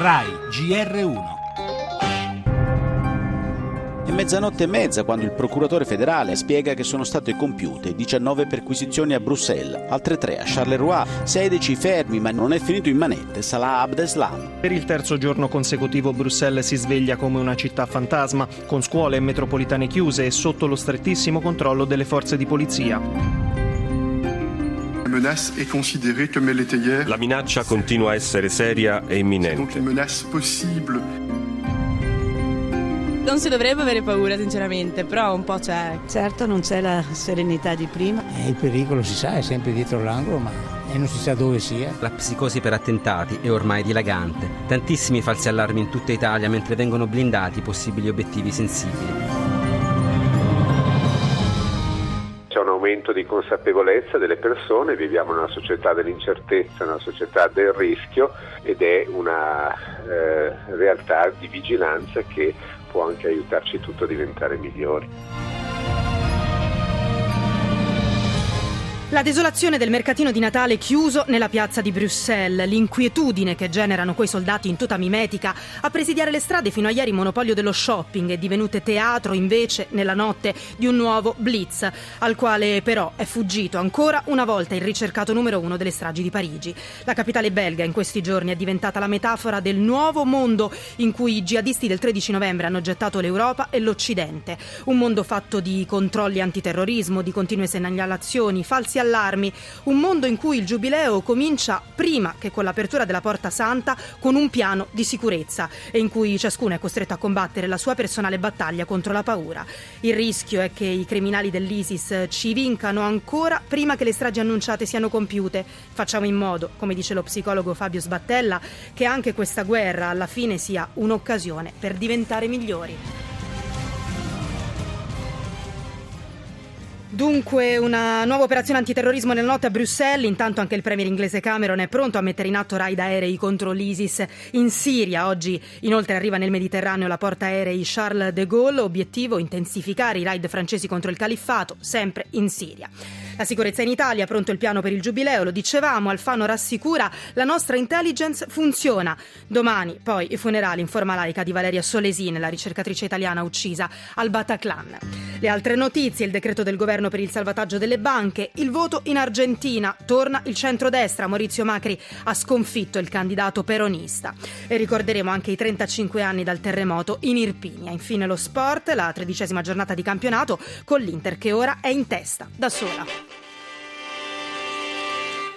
RAI GR1 È mezzanotte e mezza quando il procuratore federale spiega che sono state compiute 19 perquisizioni a Bruxelles, altre 3 a Charleroi, 16 fermi, ma non è finito in manette Salah Abdeslam. Per il terzo giorno consecutivo Bruxelles si sveglia come una città fantasma, con scuole e metropolitane chiuse e sotto lo strettissimo controllo delle forze di polizia. La minaccia continua a essere seria e imminente. Non si dovrebbe avere paura, sinceramente, però un po' c'è. Certo, non c'è la serenità di prima. Eh, il pericolo si sa, è sempre dietro l'angolo, ma e non si sa dove sia. La psicosi per attentati è ormai dilagante. Tantissimi falsi allarmi in tutta Italia mentre vengono blindati possibili obiettivi sensibili. Aumento di consapevolezza delle persone, viviamo in una società dell'incertezza, una società del rischio ed è una eh, realtà di vigilanza che può anche aiutarci tutto a diventare migliori. La desolazione del mercatino di Natale chiuso nella piazza di Bruxelles, l'inquietudine che generano quei soldati in tuta mimetica a presidiare le strade fino a ieri monopolio dello shopping è divenute teatro invece nella notte di un nuovo blitz, al quale però è fuggito ancora una volta il ricercato numero uno delle stragi di Parigi. La capitale belga in questi giorni è diventata la metafora del nuovo mondo in cui i jihadisti del 13 novembre hanno gettato l'Europa e l'Occidente. Un mondo fatto di controlli antiterrorismo, di continue segnalazioni, falsi allarmi, un mondo in cui il giubileo comincia prima che con l'apertura della Porta Santa con un piano di sicurezza e in cui ciascuno è costretto a combattere la sua personale battaglia contro la paura. Il rischio è che i criminali dell'ISIS ci vincano ancora prima che le stragi annunciate siano compiute. Facciamo in modo, come dice lo psicologo Fabio Sbattella, che anche questa guerra alla fine sia un'occasione per diventare migliori. Dunque una nuova operazione antiterrorismo nella notte a Bruxelles, intanto anche il premier inglese Cameron è pronto a mettere in atto raid aerei contro l'ISIS in Siria. Oggi inoltre arriva nel Mediterraneo la porta aerei Charles de Gaulle, obiettivo intensificare i raid francesi contro il califfato, sempre in Siria. La sicurezza in Italia, pronto il piano per il giubileo, lo dicevamo, Alfano rassicura, la nostra intelligence funziona. Domani poi i funerali in forma laica di Valeria Solesine, la ricercatrice italiana uccisa al Bataclan. Le altre notizie, il decreto del governo per il salvataggio delle banche, il voto in Argentina, torna il centrodestra, Maurizio Macri ha sconfitto il candidato peronista. E ricorderemo anche i 35 anni dal terremoto in Irpinia. Infine lo sport, la tredicesima giornata di campionato con l'Inter che ora è in testa, da sola.